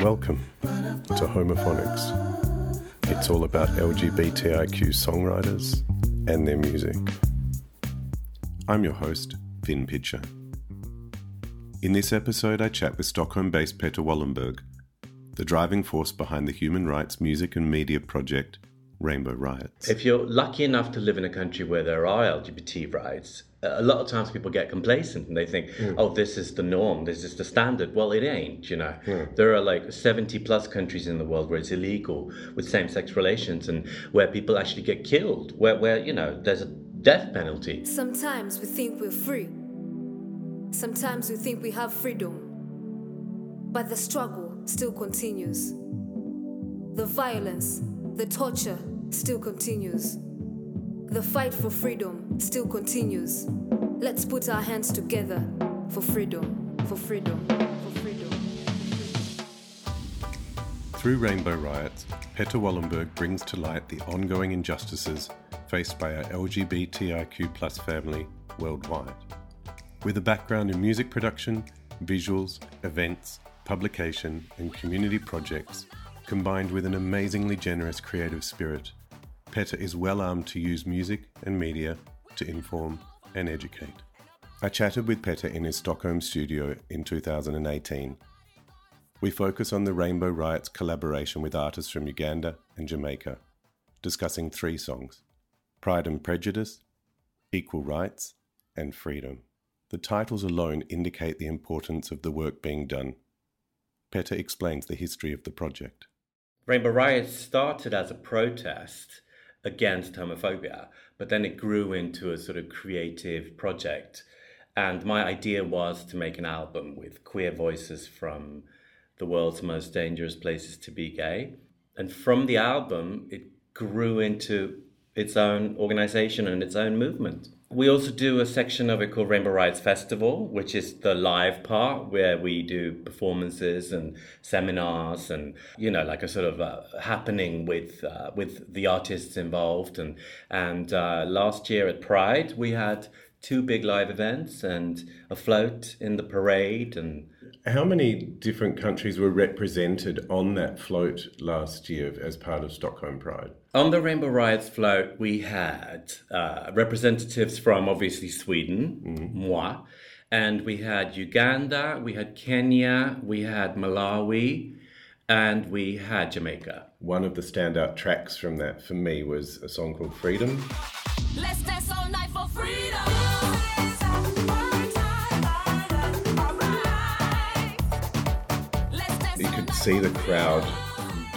Welcome to Homophonics. It's all about LGBTIQ songwriters and their music. I'm your host, Vin Pitcher. In this episode, I chat with Stockholm based Petter Wallenberg, the driving force behind the human rights music and media project Rainbow Riots. If you're lucky enough to live in a country where there are LGBT rights, a lot of times people get complacent and they think, mm. oh, this is the norm, this is the standard. Well, it ain't, you know. Mm. There are like 70 plus countries in the world where it's illegal with same sex relations and where people actually get killed, where, where, you know, there's a death penalty. Sometimes we think we're free, sometimes we think we have freedom, but the struggle still continues. The violence, the torture, still continues. The fight for freedom still continues. Let's put our hands together for freedom, for freedom, for freedom. Through Rainbow Riots, Petter Wallenberg brings to light the ongoing injustices faced by our LGBTIQ family worldwide. With a background in music production, visuals, events, publication, and community projects, combined with an amazingly generous creative spirit, Petter is well armed to use music and media to inform and educate. I chatted with Petter in his Stockholm studio in 2018. We focus on the Rainbow Riots collaboration with artists from Uganda and Jamaica, discussing three songs Pride and Prejudice, Equal Rights, and Freedom. The titles alone indicate the importance of the work being done. Petter explains the history of the project. Rainbow Riots started as a protest against homophobia, but then it grew into a sort of creative project. And my idea was to make an album with queer voices from the world's most dangerous places to be gay. And from the album, it grew into its own organization and its own movement. We also do a section of it called Rainbow Riots Festival, which is the live part where we do performances and seminars and you know like a sort of uh, happening with uh, with the artists involved. And and uh, last year at Pride we had two big live events and a float in the parade and how many different countries were represented on that float last year as part of Stockholm Pride? On the Rainbow Riots float, we had uh, representatives from obviously Sweden, mm-hmm. moi, and we had Uganda, we had Kenya, we had Malawi, and we had Jamaica. One of the standout tracks from that for me was a song called Freedom. Let's dance all night for freedom. See the crowd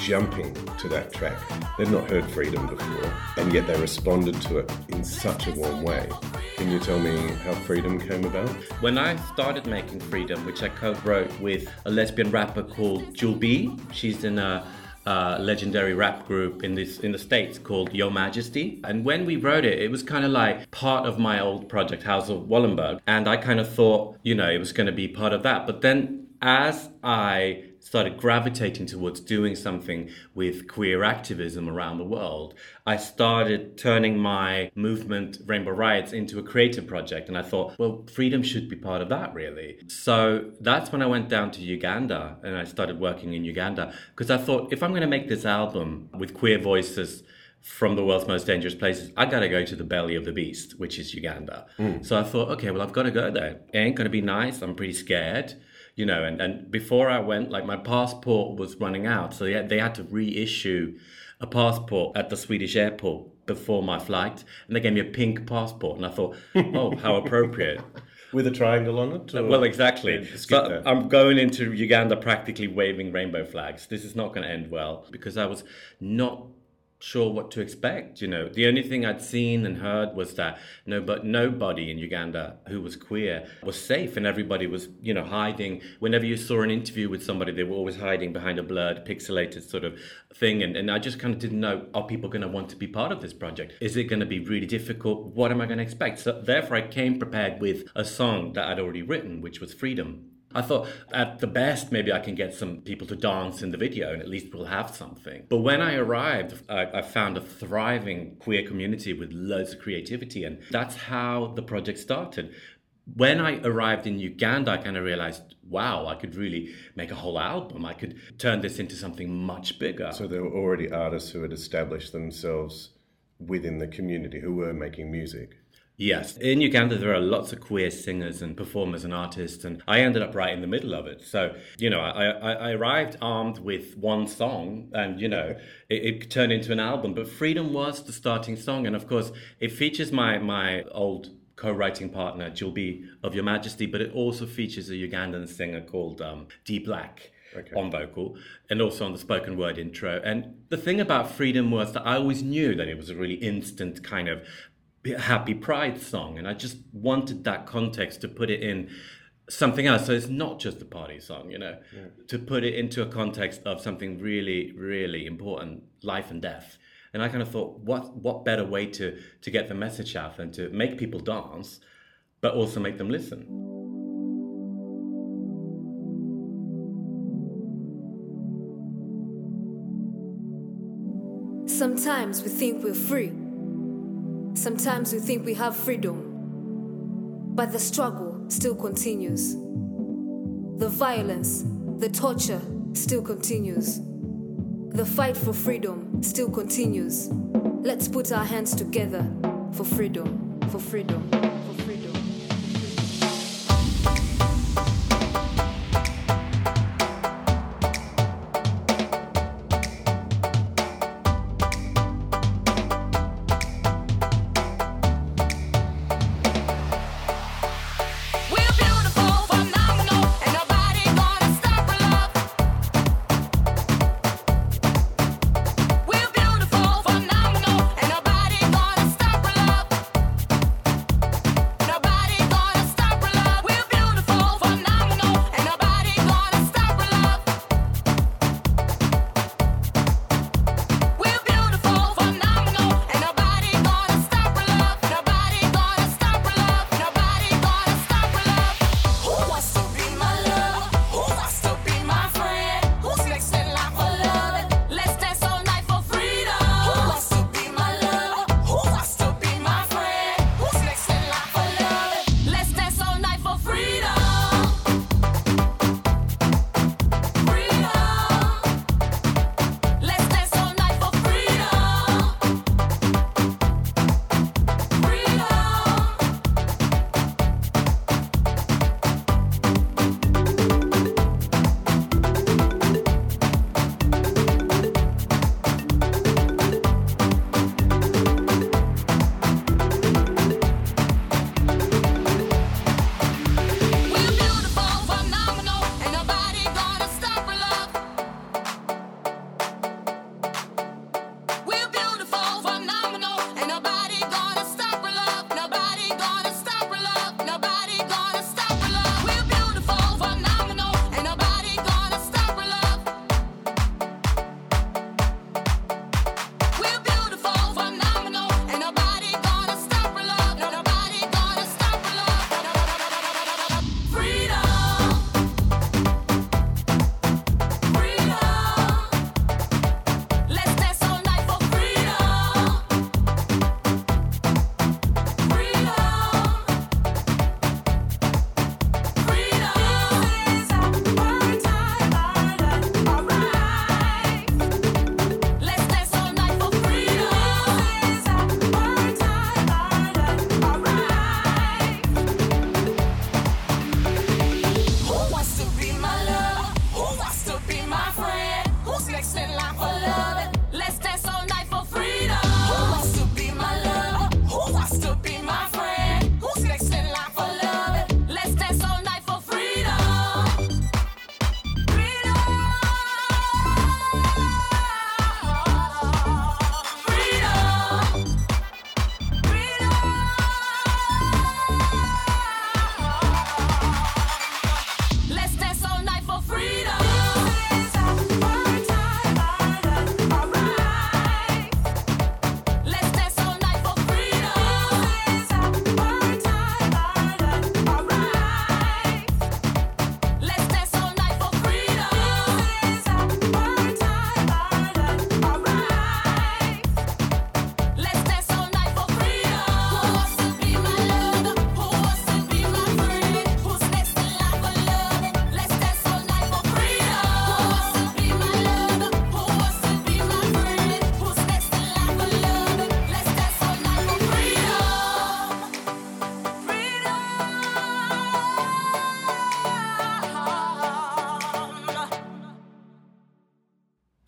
jumping to that track. They'd not heard Freedom before, and yet they responded to it in such a warm way. Can you tell me how Freedom came about? When I started making Freedom, which I co-wrote with a lesbian rapper called Jewel B, she's in a uh, legendary rap group in this in the states called Yo Majesty. And when we wrote it, it was kind of like part of my old project House of Wallenberg, and I kind of thought, you know, it was going to be part of that. But then as I started gravitating towards doing something with queer activism around the world, I started turning my movement, Rainbow Riots, into a creative project. And I thought, well, freedom should be part of that, really. So that's when I went down to Uganda and I started working in Uganda because I thought, if I'm going to make this album with queer voices, from the world's most dangerous places, I gotta go to the belly of the beast, which is Uganda. Mm. So I thought, okay, well, I've got to go there. It ain't gonna be nice. I'm pretty scared you know, and, and before I went, like my passport was running out. So they they had to reissue a passport at the Swedish airport before my flight. And they gave me a pink passport. And I thought, oh, how appropriate. With a triangle on it? Or? Well, exactly. So I'm going into Uganda practically waving rainbow flags. This is not going to end well because I was not sure what to expect. You know, the only thing I'd seen and heard was that no, but nobody in Uganda who was queer was safe, and everybody was, you know, hiding. Whenever you saw an interview with somebody, they were always hiding behind a blurred, pixelated sort of thing. And, and I just kind of didn't know: Are people going to want to be part of this project? Is it going to be really difficult? What am I going to expect? So therefore, I came prepared with a song that I'd already written, which was "Freedom." I thought at the best, maybe I can get some people to dance in the video and at least we'll have something. But when I arrived, I, I, found a thriving queer community with loads of creativity. And that's how the project started. when I arrived in Uganda, I kind of realized, wow, I could really make a whole album. I could turn this into something much bigger. So there were already artists who had established themselves within the community who were making music. Yes. In Uganda, there are lots of queer singers and performers and artists, and I ended up right in the middle of it. So, you know, I, I, I arrived armed with one song, and, you know, it, it, turned into an album. But Freedom was the starting song. And of course, it features my, my old co-writing partner Jewel B of Yo Majesty, but it also features a Ugandan singer called um, D Black. Okay. on vocal and also on the spoken word intro. And the thing about Freedom was that I always knew that it was a really instant kind of happy pride song. And I just wanted that context to put it in something else. So it's not just a party song, you know, yeah. to put it into a context of something really, really important, life and death. And I kind of thought, what what better way to to get the message out than to make people dance, but also make them listen. Sometimes we think we're free. Sometimes we think we have freedom. But the struggle still continues. The violence, the torture still continues. The fight for freedom still continues. Let's put our hands together for freedom, for freedom.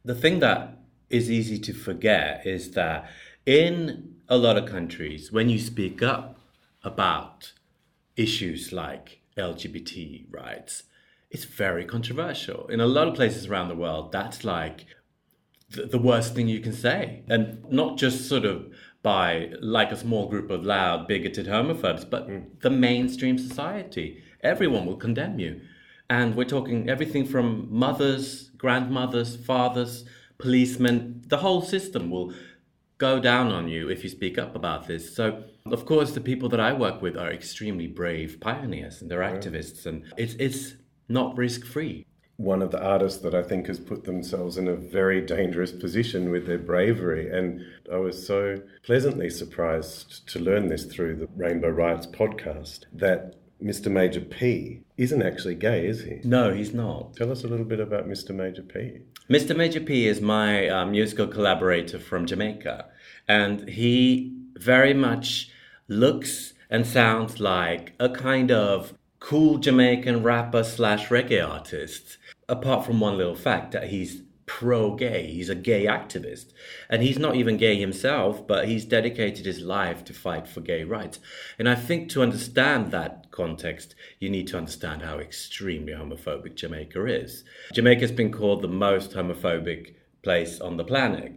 The thing that is easy to forget is that in a lot of countries, when you speak up about issues like LGBT rights, it's very controversial. In a lot of places around the world, that's like the, the worst thing you can say. And not just sort of by like a small group of loud, bigoted homophobes, but mm. the mainstream society. Everyone will condemn you. And we're talking everything from mothers, grandmothers, fathers, policemen, the whole system will go down on you if you speak up about this. So, of course, the people that I work with are extremely brave pioneers and they're activists, and it's, it's not risk free. One of the artists that I think has put themselves in a very dangerous position with their bravery. And I was so pleasantly surprised to learn this through the Rainbow Riots podcast that Mista Majah P isn't actually gay, is he? No, he's not. Tell us a little bit about Mista Majah P. Mista Majah P is my uh, musical collaborator from Jamaica, and he very much looks and sounds like a kind of cool Jamaican rapper slash reggae artist. Apart from one little fact that he's pro gay, he's a gay activist. And he's not even gay himself, but he's dedicated his life to fight for gay rights. And I think to understand that context, you need to understand how extremely homophobic Jamaica is. Jamaica's been called the most homophobic place on the planet.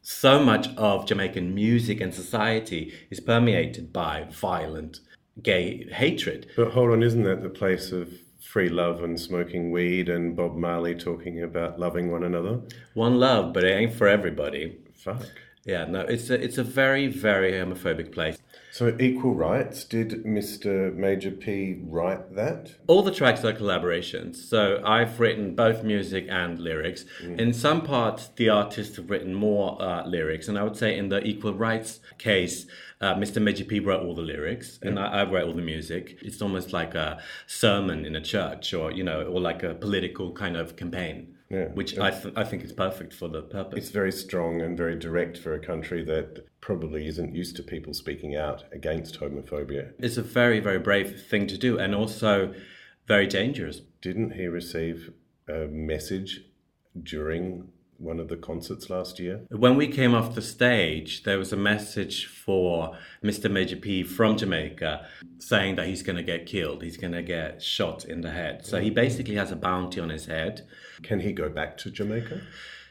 So much of Jamaican music and society is permeated by violent gay hatred. But hold on, isn't that the place of free love and smoking weed and Bob Marley talking about loving one another? One love, but it ain't for everybody. Fuck. Yeah, no, it's a, it's a very, very homophobic place. So, Equal Rights, did Mista Majah P write that? All the tracks are collaborations. So I've written both music and lyrics. In some parts, the artists have written more uh, lyrics. And I would say in the equal rights case, uh, Mr. P wrote all the lyrics and I, I wrote all the music. It's almost like a sermon in a church or, you know, or like a political kind of campaign, Yeah. which I, th- I think is perfect for the purpose. It's very strong and very direct for a country that probably isn't used to people speaking out against homophobia. It's a very, very brave thing to do and also very dangerous. Didn't he receive a message during one of the concerts last year? When we came off the stage, there was a message for Mista Majah P from Jamaica saying that he's going to get killed. He's going to get shot in the head. So he basically has a bounty on his head. Can he go back to Jamaica?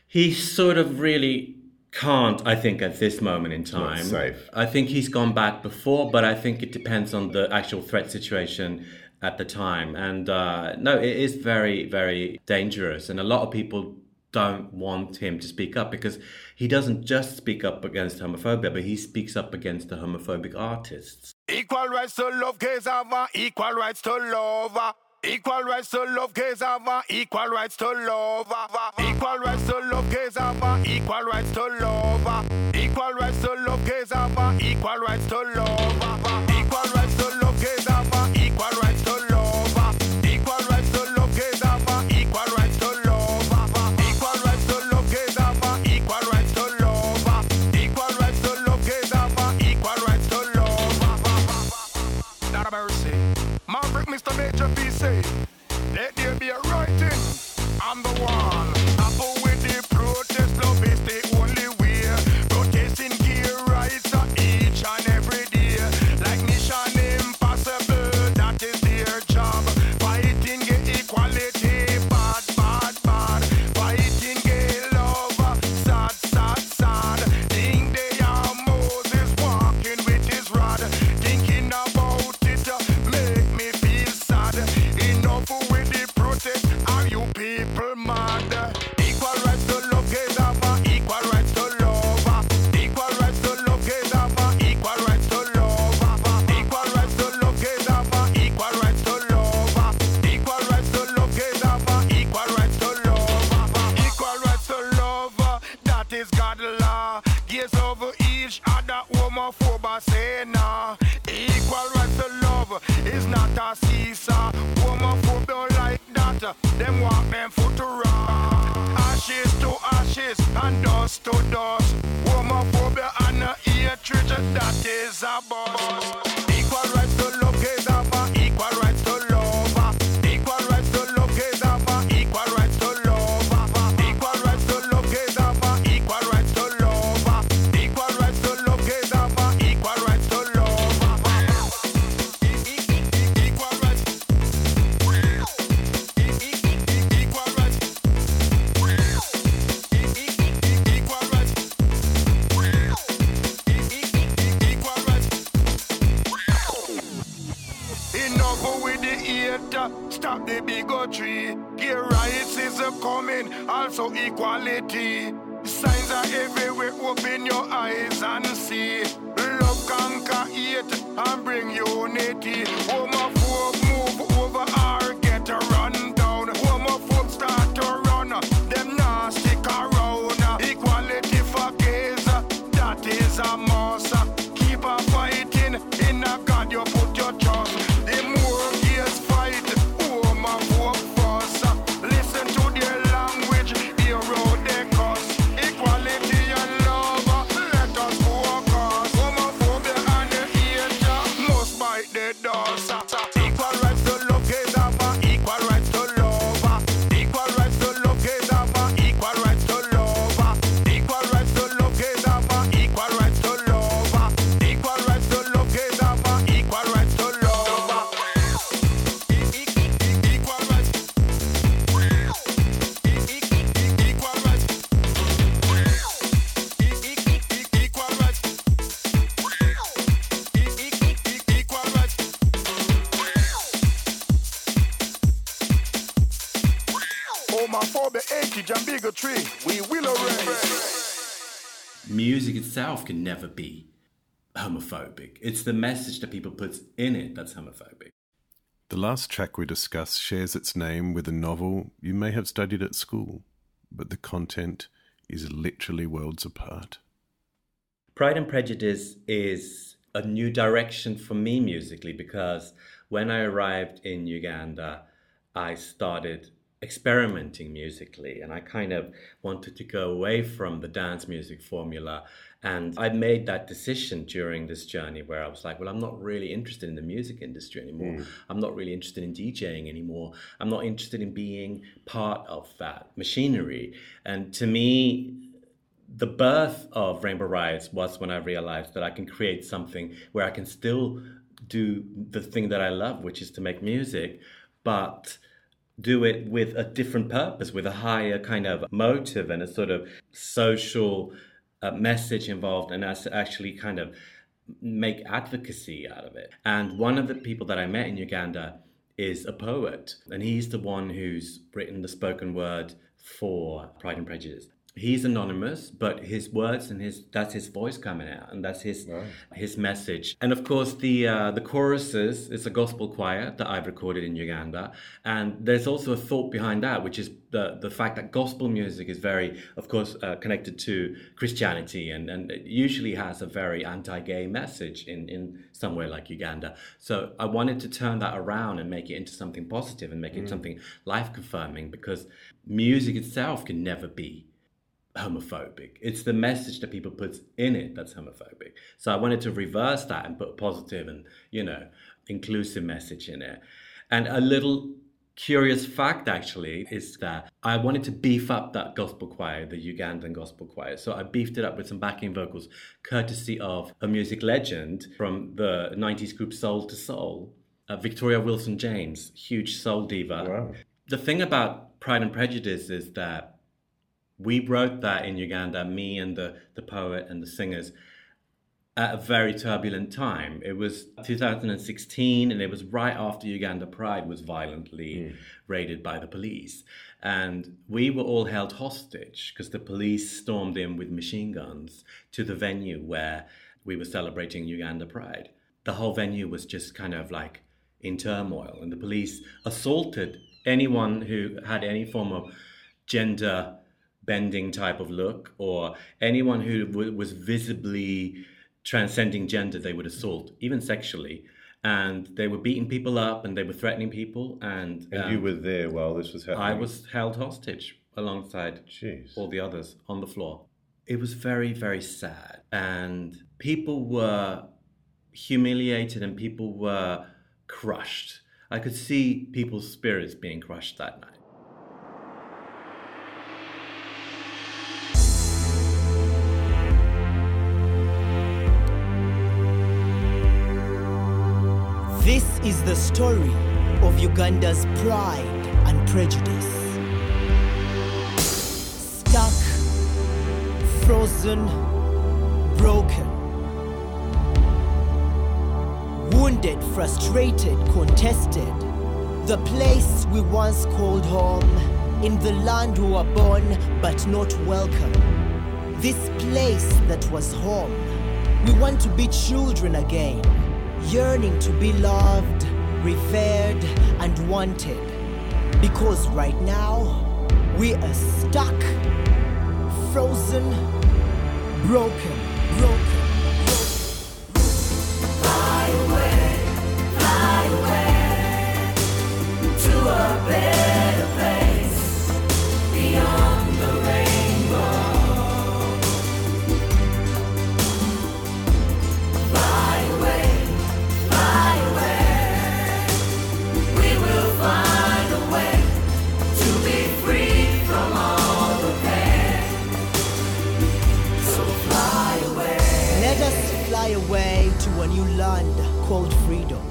He sort of really can't, I think, at this moment in time. safe. I think he's gone back before, but I think it depends on the actual threat situation at the time. And uh, no, it is very, very dangerous. And a lot of people don't want him to speak up because he doesn't just speak up against homophobia, but he speaks up against the homophobic artists. Equal rights to love, uh, equal rights to love. Equal rights to love, uh, equal rights to love. Equal rights to love, uh, equal rights to love. Equal rights to love, uh, equal rights to love. Be homophobic. It's the message that people put in it that's homophobic. The last track we discuss shares its name with a novel you may have studied at school, but the content is literally worlds apart. Pride and Prejudice is a new direction for me musically because when I arrived in Uganda, I started experimenting musically and I kind of wanted to go away from the dance music formula. And I made that decision during this journey where I was like, well, I'm not really interested in the music industry anymore. Hmm. I'm not really interested in DJing anymore. I'm not interested in being part of that machinery. And to me, the birth of Rainbow Riots was when I realized that I can create something where I can still do the thing that I love, which is to make music, but do it with a different purpose, with a higher kind of motive and a sort of social uh, message involved, and as actually kind of make advocacy out of it. And one of the people that I met in Uganda is a poet, and he's the one who's written the spoken word for Pride and Prejudice. He's anonymous, but his words and his that's his voice coming out, and that's his his message. And of course, the uh, the choruses is a gospel choir that I've recorded in Uganda, and there's also a thought behind that, which is the the fact that gospel music is very, of course, uh, connected to Christianity, and and it usually has a very anti-gay message in in somewhere like Uganda. So I wanted to turn that around and make it into something positive and make it something life confirming because music itself can never be homophobic. It's the message that people put in it that's homophobic. So I wanted to reverse that and put a positive and, you know, inclusive message in it. And a little curious fact actually is that I wanted to beef up that gospel choir, the Ugandan gospel choir. So I beefed it up with some backing vocals, courtesy of a music legend from the 90s group Soul II Soul, uh, Victoria Wilson James, huge soul diva. Wow. The thing about Pride and Prejudice is that we wrote that in Uganda, me and the, the poet and the singers, at a very turbulent time. It was 2016, and it was right after Uganda Pride was violently hmm. raided by the police. And we were all held hostage because the police stormed in with machine guns to the venue where we were celebrating Uganda Pride. The whole venue was just kind of like in turmoil, and the police assaulted anyone who had any form of gender bending type of look or anyone who w- was visibly transcending gender they would assault even sexually. And they were beating people up and they were threatening people and, And um, you were there while this was happening. i was held hostage alongside Jeez. all the others on the floor. It was very very sad. And people were humiliated and people were crushed. I could see people's spirits being crushed that night This is the story of Uganda's pride and prejudice. Stuck, frozen, broken. Wounded, frustrated, contested. The place we once called home, in the land we were born but not welcome. This place that was home, we want to be children again, yearning to be loved, revered, and wanted. Because right now, we are stuck, frozen, broken, broken. Land called freedom.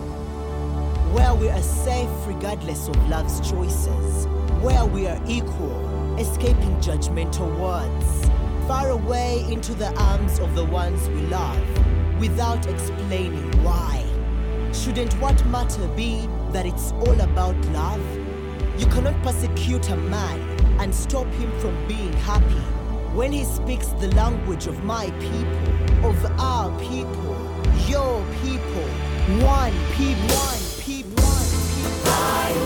Where we are safe regardless of love's choices. Where we are equal, escaping judgmental words. Far away into the arms of the ones we love, without explaining why. Shouldn't what matter be that it's all about love? You cannot persecute a man and stop him from being happy when he speaks the language of my people, of our people, your people, one people, one people, one people.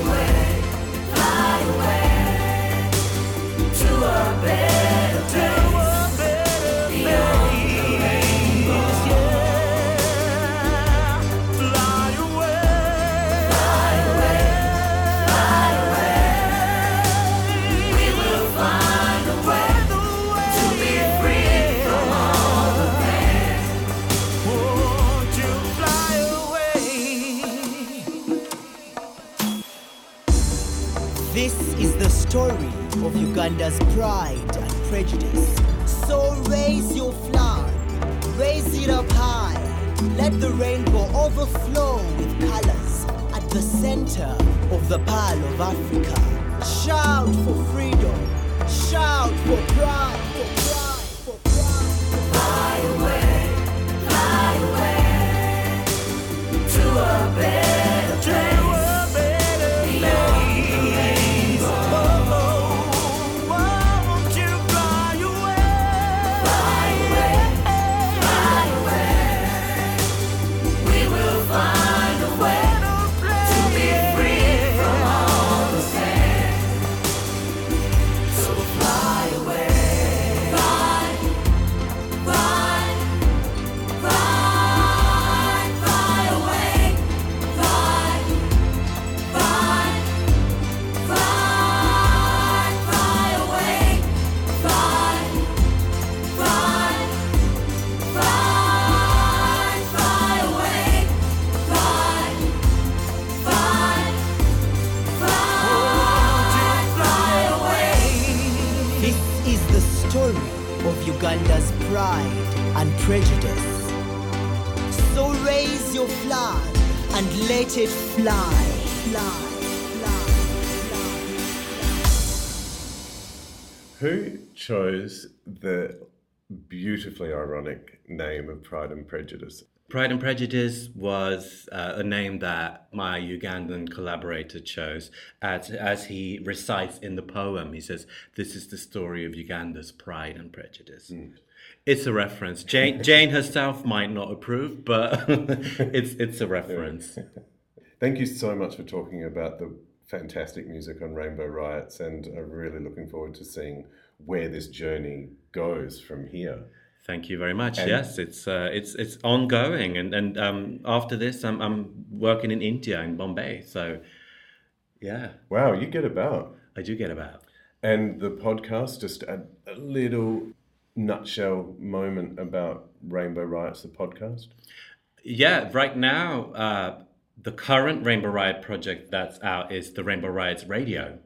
This Uganda's pride and prejudice. So raise your flag, raise it up high. Let the rainbow overflow with colors at the center of the pile of Africa. Shout for freedom, shout for prejudice. So raise your flag and let it fly. Fly, fly, fly. Who chose the beautifully ironic name of Pride and Prejudice? Pride and Prejudice was uh, a name that my Ugandan collaborator chose as, as he recites in the poem. He says, This is the story of Uganda's pride and prejudice. It's a reference. Jane, Jane herself might not approve, but it's, it's a reference. Thank you so much for talking about the fantastic music on Rainbow Riots, and I'm really looking forward to seeing where this journey goes from here. Thank you very much. And- yes, it's uh, it's it's ongoing, and and um, after this, I'm I'm working in India in Bombay. So, yeah, Wow, you get about. I do get about. And the podcast, just a, a little nutshell moment about Rainbow Riots, the podcast. Yeah, right now, uh, the current Rainbow Riot project that's out is the Rainbow Riots Radio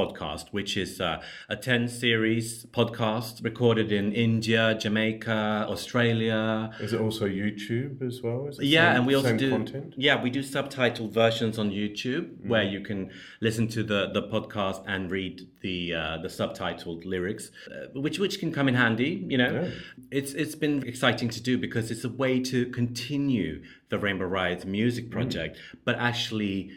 podcast, which is uh, a 10 series podcast recorded in India, Jamaica, Australia. Is it also YouTube as well? Is it Yeah, same- and we also do content. yeah we do subtitled versions on YouTube where you can listen to the the podcast and read the uh, the subtitled lyrics, uh, which which can come in handy. You know, Yeah. it's it's been exciting to do because it's a way to continue the Rainbow Riots music project, but actually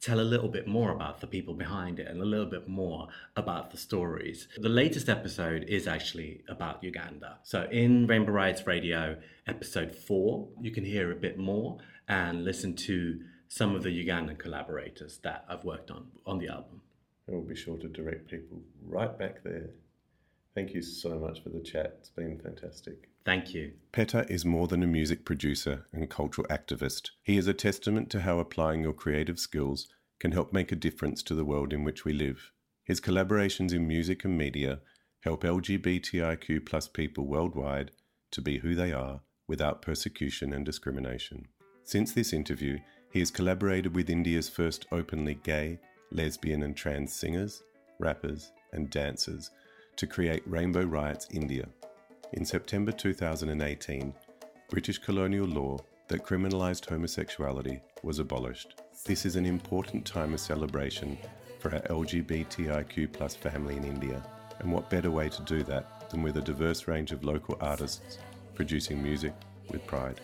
tell a little bit more about the people behind it and a little bit more about the stories. The latest episode is actually about Uganda. So in Rainbow Riots Radio, episode four, you can hear a bit more and listen to some of the Ugandan collaborators that I've worked on on the album. And we'll be sure to direct people right back there. Thank you so much for the chat. It's been fantastic. Thank you. Petter is more than a music producer and cultural activist. He is a testament to how applying your creative skills can help make a difference to the world in which we live. His collaborations in music and media help LGBTIQ plus people worldwide to be who they are without persecution and discrimination. Since this interview, he has collaborated with India's first openly gay, lesbian, and trans singers, rappers, and dancers to create Rainbow Riots India. In September 2018, British colonial law that criminalised homosexuality was abolished. This is an important time of celebration for our LGBTIQ family in India, and what better way to do that than with a diverse range of local artists producing music with pride.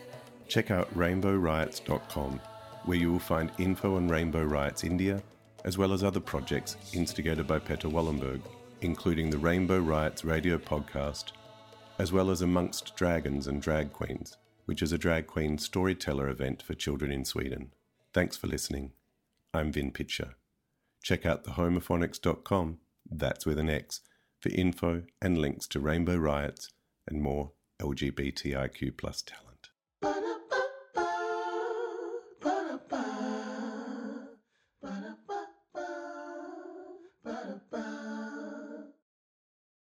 Check out rainbowriots.com, where you will find info on Rainbow Riots India, as well as other projects instigated by Petter Wallenberg, including the Rainbow Riots radio podcast, as well as Amongst Dragons and Drag Queens, which is a drag queen storyteller event for children in Sweden. Thanks for listening. I'm Vin Pitcher. Check out thehomophonics.com, that's with an X, for info and links to Rainbow Riots and more LGBTIQ plus talent.